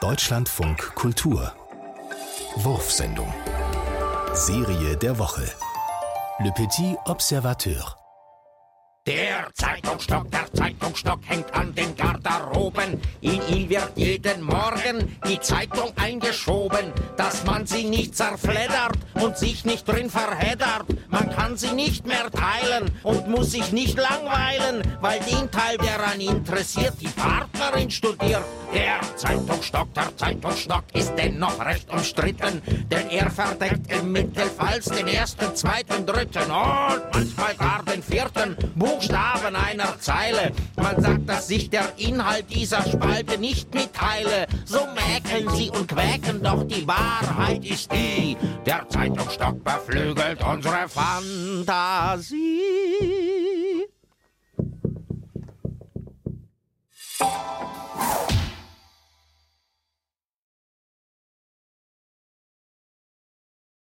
Deutschlandfunk Kultur Wurfsendung Serie der Woche Le Petit Observateur Der Zeitungsstock, der Zeitungsstock hängt an den Garderoben. In ihn wird jeden Morgen die Zeitung eingeschoben, dass man sie nicht zerfleddert und sich nicht drin verheddert. Kann sie nicht mehr teilen und muss sich nicht langweilen, weil den Teil, der an interessiert, die Partnerin studiert. Der Zeitungsstock, der Zeitungsstock ist dennoch recht umstritten, denn er verdeckt im Mittelfalls den ersten, zweiten, dritten und manchmal gar vierten Buchstaben einer Zeile. Man sagt, dass sich der Inhalt dieser Spalte nicht mitteile. So mäkeln sie und quäken, doch die Wahrheit ist die. Der Zeitungsstock beflügelt unsere Fantasie.